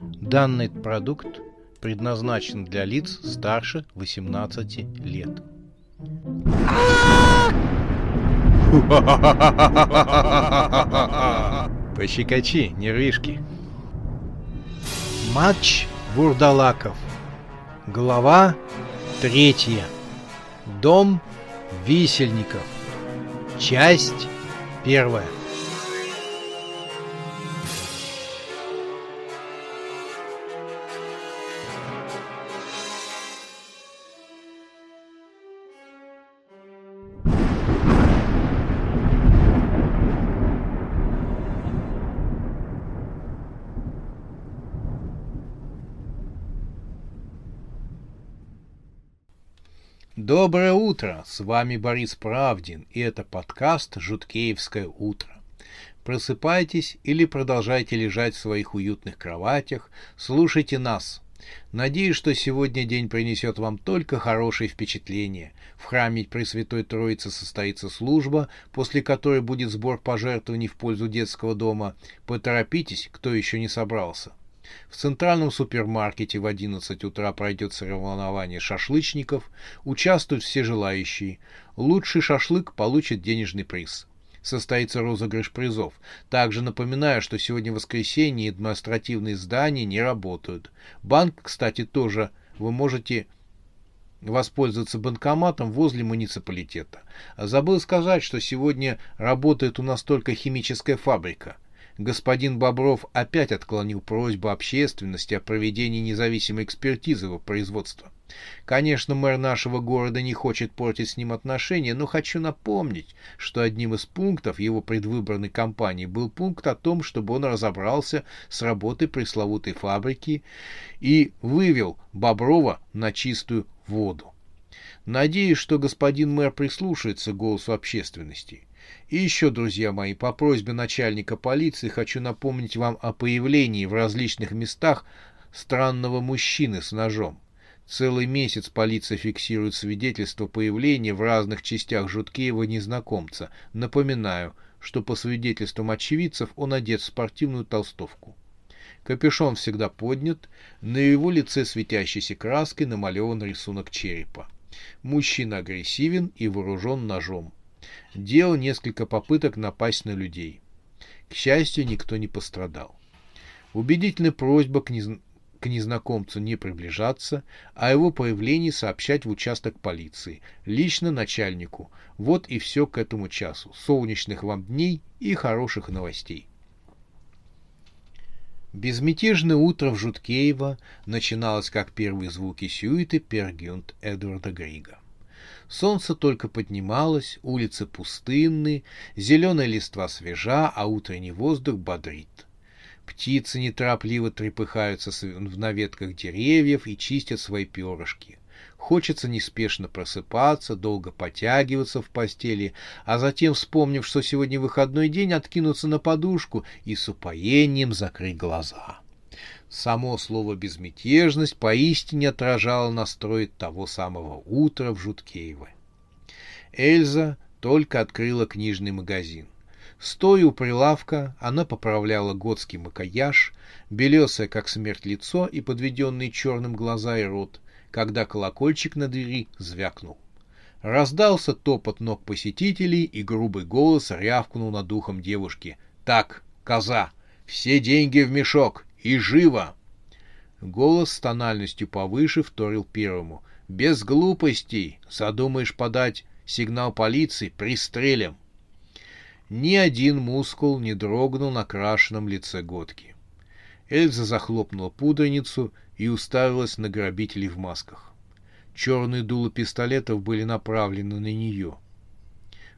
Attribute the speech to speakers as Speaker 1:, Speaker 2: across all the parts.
Speaker 1: Данный продукт предназначен для лиц старше 18 лет. Пощекочи, нервишки. Матч Вурдалаков. Глава третья. Дом висельников. Часть первая. Доброе утро! С вами Борис Правдин, и это подкаст «Жуткеевское утро». Просыпайтесь или продолжайте лежать в своих уютных кроватях, слушайте нас. Надеюсь, что сегодня день принесет вам только хорошие впечатления. В храме Пресвятой Троицы состоится служба, после которой будет сбор пожертвований в пользу детского дома. Поторопитесь, кто еще не собрался. В центральном супермаркете в 11 утра пройдет соревнование шашлычников. Участвуют все желающие. Лучший шашлык получит денежный приз. Состоится розыгрыш призов. Также напоминаю, что сегодня воскресенье и административные здания не работают. Банк, кстати, тоже вы можете воспользоваться банкоматом возле муниципалитета. Забыл сказать, что сегодня работает у нас только химическая фабрика – господин Бобров опять отклонил просьбу общественности о проведении независимой экспертизы его производства. Конечно, мэр нашего города не хочет портить с ним отношения, но хочу напомнить, что одним из пунктов его предвыборной кампании был пункт о том, чтобы он разобрался с работой пресловутой фабрики и вывел Боброва на чистую воду. Надеюсь, что господин мэр прислушается к голосу общественности. И еще, друзья мои, по просьбе начальника полиции хочу напомнить вам о появлении в различных местах странного мужчины с ножом. Целый месяц полиция фиксирует свидетельство появления в разных частях Жуткеева незнакомца. Напоминаю, что по свидетельствам очевидцев он одет в спортивную толстовку. Капюшон всегда поднят, на его лице светящейся краской намалеван рисунок черепа. Мужчина агрессивен и вооружен ножом делал несколько попыток напасть на людей. К счастью, никто не пострадал. Убедительная просьба к, нез... к незнакомцу не приближаться, а его появлении сообщать в участок полиции, лично начальнику. Вот и все к этому часу. Солнечных вам дней и хороших новостей. Безмятежное утро в Жуткеево начиналось как первые звуки сюиты Пергюнт Эдварда Грига. Солнце только поднималось, улицы пустынны, зеленая листва свежа, а утренний воздух бодрит. Птицы неторопливо трепыхаются на ветках деревьев и чистят свои перышки. Хочется неспешно просыпаться, долго потягиваться в постели, а затем, вспомнив, что сегодня выходной день, откинуться на подушку и с упоением закрыть глаза. Само слово «безмятежность» поистине отражало настрой того самого утра в Жуткеево. Эльза только открыла книжный магазин. Стоя у прилавка, она поправляла готский макияж, белесое, как смерть, лицо и подведенные черным глаза и рот, когда колокольчик на двери звякнул. Раздался топот ног посетителей, и грубый голос рявкнул над духом девушки. «Так, коза, все деньги в мешок, и живо!» Голос с тональностью повыше вторил первому. «Без глупостей! Задумаешь подать сигнал полиции? Пристрелим!» Ни один мускул не дрогнул на крашенном лице Годки. Эльза захлопнула пудреницу и уставилась на грабителей в масках. Черные дула пистолетов были направлены на нее —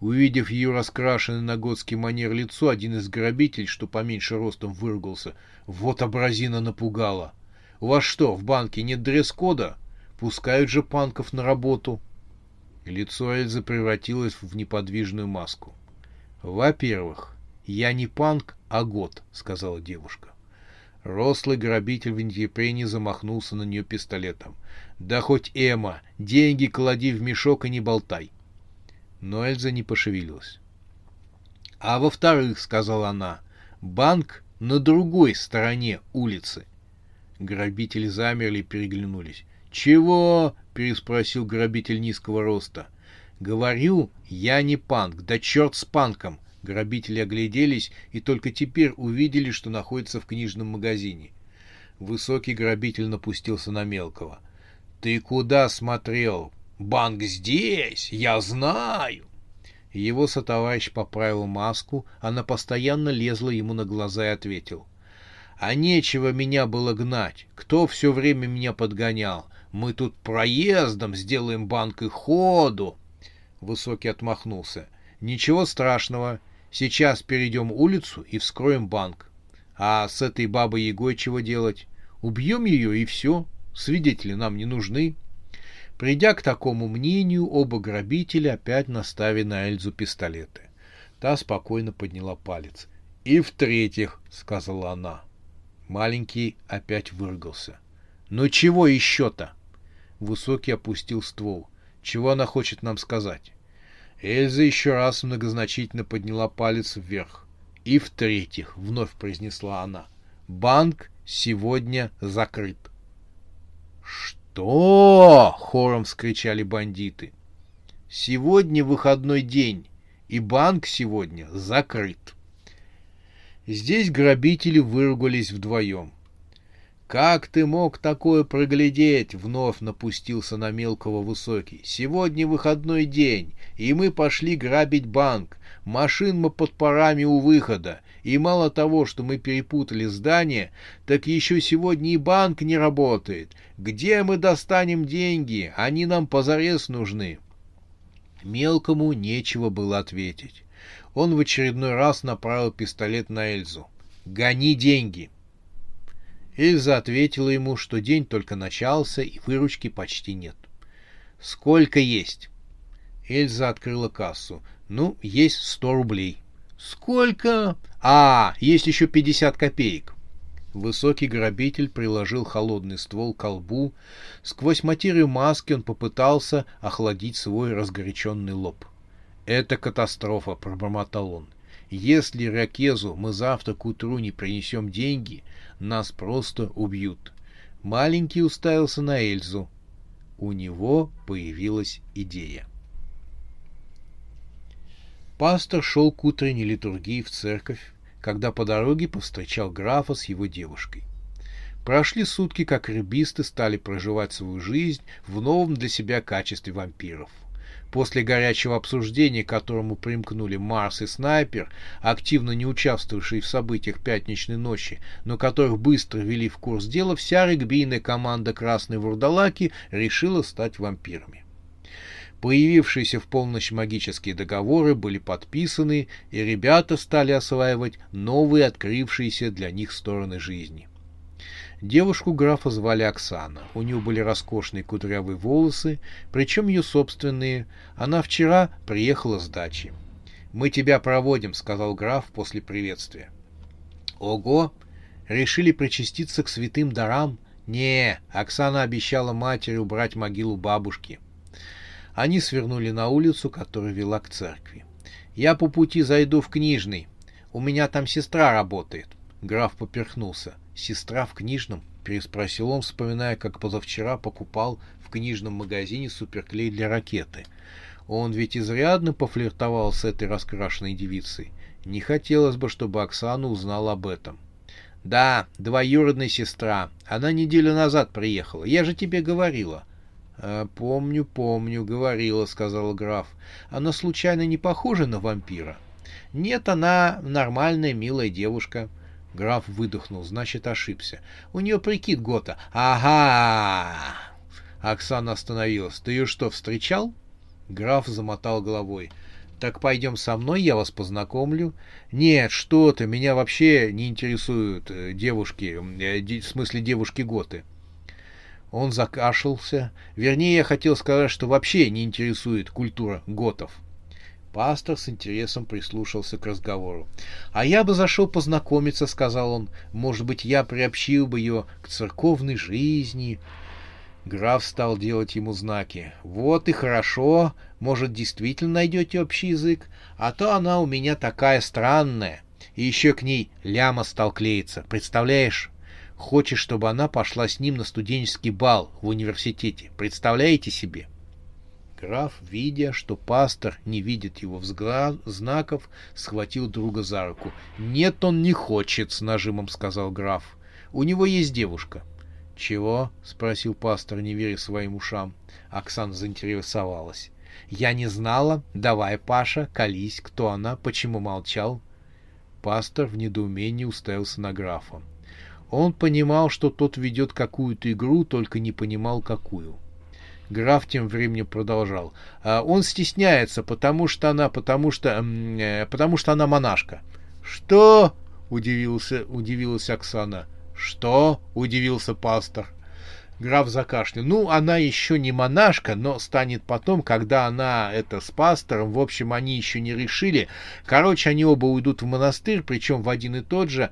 Speaker 1: Увидев ее раскрашенное на готский манер лицо, один из грабителей, что поменьше ростом, выругался. Вот образина напугала. У вас что, в банке нет дресс-кода? Пускают же панков на работу. Лицо Эльзы превратилось в неподвижную маску. Во-первых, я не панк, а год, сказала девушка. Рослый грабитель в нетерпении замахнулся на нее пистолетом. Да хоть Эма, деньги клади в мешок и не болтай но Эльза не пошевелилась. «А во-вторых, — сказала она, — банк на другой стороне улицы. Грабители замерли и переглянулись. «Чего?» — переспросил грабитель низкого роста. «Говорю, я не панк, да черт с панком!» Грабители огляделись и только теперь увидели, что находится в книжном магазине. Высокий грабитель напустился на мелкого. «Ты куда смотрел? Банк здесь! Я знаю!» Его сотоварищ поправил маску, она постоянно лезла ему на глаза и ответил. «А нечего меня было гнать. Кто все время меня подгонял? Мы тут проездом сделаем банк и ходу!» Высокий отмахнулся. «Ничего страшного. Сейчас перейдем улицу и вскроем банк. А с этой бабой Егой чего делать? Убьем ее и все. Свидетели нам не нужны. Придя к такому мнению, оба грабителя опять наставили на Эльзу пистолеты. Та спокойно подняла палец. «И в-третьих», — сказала она. Маленький опять выругался. «Ну чего еще-то?» Высокий опустил ствол. «Чего она хочет нам сказать?» Эльза еще раз многозначительно подняла палец вверх. И в-третьих, вновь произнесла она, банк сегодня закрыт. «Что?» — хором вскричали бандиты. «Сегодня выходной день, и банк сегодня закрыт». Здесь грабители выругались вдвоем. «Как ты мог такое проглядеть?» — вновь напустился на мелкого высокий. «Сегодня выходной день, и мы пошли грабить банк. Машин мы под парами у выхода. И мало того, что мы перепутали здание, так еще сегодня и банк не работает. Где мы достанем деньги? Они нам позарез нужны». Мелкому нечего было ответить. Он в очередной раз направил пистолет на Эльзу. «Гони деньги!» Эльза ответила ему, что день только начался и выручки почти нет. «Сколько есть?» Эльза открыла кассу. «Ну, есть сто рублей». «Сколько?» «А, есть еще пятьдесят копеек». Высокий грабитель приложил холодный ствол к колбу. Сквозь материю маски он попытался охладить свой разгоряченный лоб. «Это катастрофа», — пробормотал он. «Если Ракезу мы завтра к утру не принесем деньги, нас просто убьют. Маленький уставился на Эльзу. У него появилась идея. Пастор шел к утренней литургии в церковь, когда по дороге повстречал графа с его девушкой. Прошли сутки, как рыбисты стали проживать свою жизнь в новом для себя качестве вампиров – После горячего обсуждения, к которому примкнули Марс и Снайпер, активно не участвовавшие в событиях пятничной ночи, но которых быстро ввели в курс дела, вся регбийная команда Красной Вурдалаки решила стать вампирами. Появившиеся в полночь магические договоры были подписаны, и ребята стали осваивать новые открывшиеся для них стороны жизни. Девушку графа звали Оксана. У нее были роскошные кудрявые волосы, причем ее собственные. Она вчера приехала с дачи. «Мы тебя проводим», — сказал граф после приветствия. «Ого! Решили причаститься к святым дарам?» «Не, Оксана обещала матери убрать могилу бабушки». Они свернули на улицу, которая вела к церкви. «Я по пути зайду в книжный. У меня там сестра работает». Граф поперхнулся. «Сестра в книжном?» — переспросил он, вспоминая, как позавчера покупал в книжном магазине суперклей для ракеты. Он ведь изрядно пофлиртовал с этой раскрашенной девицей. Не хотелось бы, чтобы Оксана узнала об этом. «Да, двоюродная сестра. Она неделю назад приехала. Я же тебе говорила». «А, «Помню, помню, говорила», — сказал граф. «Она случайно не похожа на вампира?» «Нет, она нормальная, милая девушка». Граф выдохнул, значит, ошибся. У нее прикид Гота. Ага! Оксана остановилась. Ты ее что, встречал? Граф замотал головой. Так пойдем со мной, я вас познакомлю. Нет, что ты, меня вообще не интересуют э, девушки, э, в смысле девушки Готы. Он закашлялся. Вернее, я хотел сказать, что вообще не интересует культура готов. Пастор с интересом прислушался к разговору. «А я бы зашел познакомиться», — сказал он. «Может быть, я приобщил бы ее к церковной жизни». Граф стал делать ему знаки. «Вот и хорошо. Может, действительно найдете общий язык? А то она у меня такая странная. И еще к ней ляма стал клеиться. Представляешь? Хочет, чтобы она пошла с ним на студенческий бал в университете. Представляете себе? Граф, видя, что пастор не видит его взгляд, знаков, схватил друга за руку. «Нет, он не хочет», — с нажимом сказал граф. «У него есть девушка». «Чего?» — спросил пастор, не веря своим ушам. Оксана заинтересовалась. «Я не знала. Давай, Паша, колись. Кто она? Почему молчал?» Пастор в недоумении уставился на графа. Он понимал, что тот ведет какую-то игру, только не понимал, какую. Граф тем временем продолжал. «А он стесняется, потому что она, потому что, э, потому что она монашка. Что? Удивился, удивилась Оксана. Что? Удивился пастор. Граф закашлял. Ну, она еще не монашка, но станет потом, когда она это с пастором. В общем, они еще не решили. Короче, они оба уйдут в монастырь, причем в один и тот же.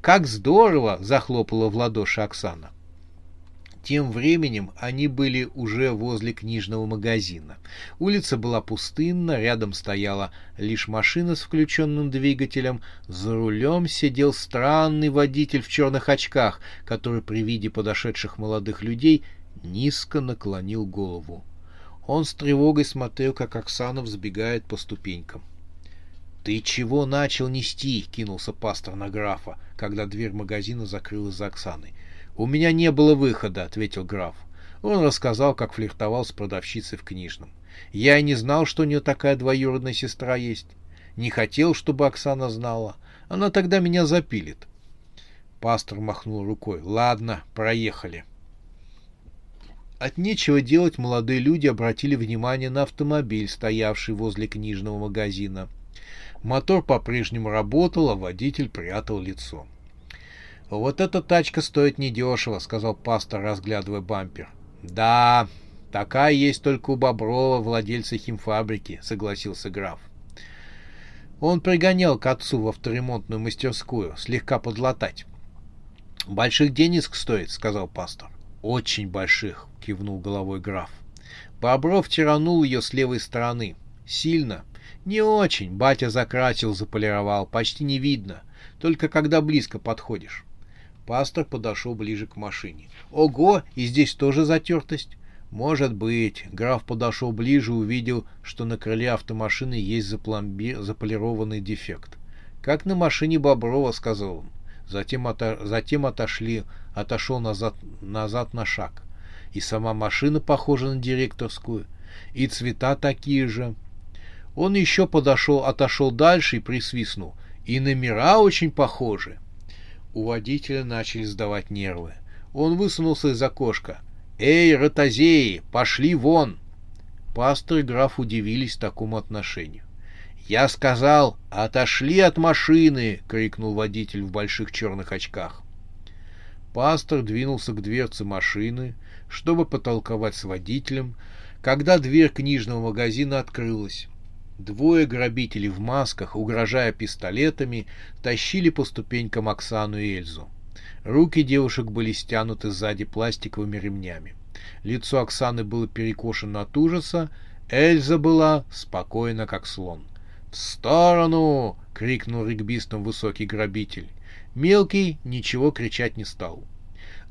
Speaker 1: Как здорово! Захлопала в ладоши Оксана. Тем временем они были уже возле книжного магазина. Улица была пустынна, рядом стояла лишь машина с включенным двигателем. За рулем сидел странный водитель в черных очках, который при виде подошедших молодых людей низко наклонил голову. Он с тревогой смотрел, как Оксана взбегает по ступенькам. «Ты чего начал нести?» — кинулся пастор на графа, когда дверь магазина закрылась за Оксаной. «У меня не было выхода», — ответил граф. Он рассказал, как флиртовал с продавщицей в книжном. «Я и не знал, что у нее такая двоюродная сестра есть. Не хотел, чтобы Оксана знала. Она тогда меня запилит». Пастор махнул рукой. «Ладно, проехали». От нечего делать молодые люди обратили внимание на автомобиль, стоявший возле книжного магазина. Мотор по-прежнему работал, а водитель прятал лицо. «Вот эта тачка стоит недешево», — сказал пастор, разглядывая бампер. «Да, такая есть только у Боброва, владельца химфабрики», — согласился граф. Он пригонял к отцу в авторемонтную мастерскую, слегка подлатать. «Больших денег стоит», — сказал пастор. «Очень больших», — кивнул головой граф. Бобров тиранул ее с левой стороны. Сильно. Не очень. Батя закрасил, заполировал. Почти не видно. Только когда близко подходишь. Пастор подошел ближе к машине. «Ого! И здесь тоже затертость?» «Может быть». Граф подошел ближе и увидел, что на крыле автомашины есть запломби... заполированный дефект. «Как на машине Боброва», — сказал он. Затем, ото... Затем отошли, отошел назад, назад на шаг. И сама машина похожа на директорскую, и цвета такие же. Он еще подошел, отошел дальше и присвистнул. И номера очень похожи. У водителя начали сдавать нервы. Он высунулся из окошка. «Эй, ротозеи, пошли вон!» Пастор и граф удивились такому отношению. «Я сказал, отошли от машины!» — крикнул водитель в больших черных очках. Пастор двинулся к дверце машины, чтобы потолковать с водителем, когда дверь книжного магазина открылась. Двое грабителей в масках, угрожая пистолетами, тащили по ступенькам Оксану и Эльзу. Руки девушек были стянуты сзади пластиковыми ремнями. Лицо Оксаны было перекошено от ужаса, Эльза была спокойна, как слон. «В сторону!» — крикнул регбистом высокий грабитель. Мелкий ничего кричать не стал.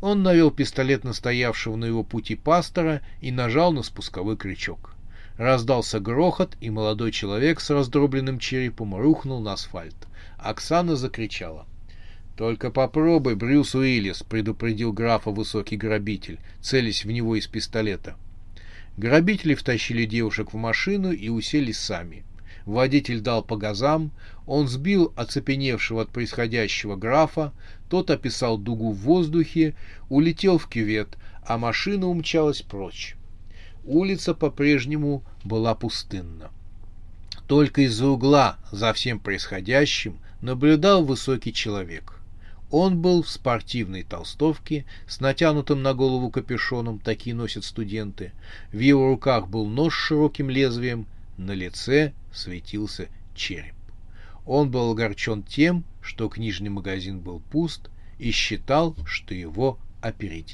Speaker 1: Он навел пистолет на стоявшего на его пути пастора и нажал на спусковой крючок. Раздался грохот, и молодой человек с раздробленным черепом рухнул на асфальт. Оксана закричала. «Только попробуй, Брюс Уиллис», — предупредил графа высокий грабитель, целясь в него из пистолета. Грабители втащили девушек в машину и уселись сами. Водитель дал по газам, он сбил оцепеневшего от происходящего графа, тот описал дугу в воздухе, улетел в кювет, а машина умчалась прочь. Улица по-прежнему была пустынна. Только из-за угла за всем происходящим наблюдал высокий человек. Он был в спортивной толстовке с натянутым на голову капюшоном, такие носят студенты. В его руках был нож с широким лезвием, на лице светился череп. Он был огорчен тем, что книжный магазин был пуст, и считал, что его опередили.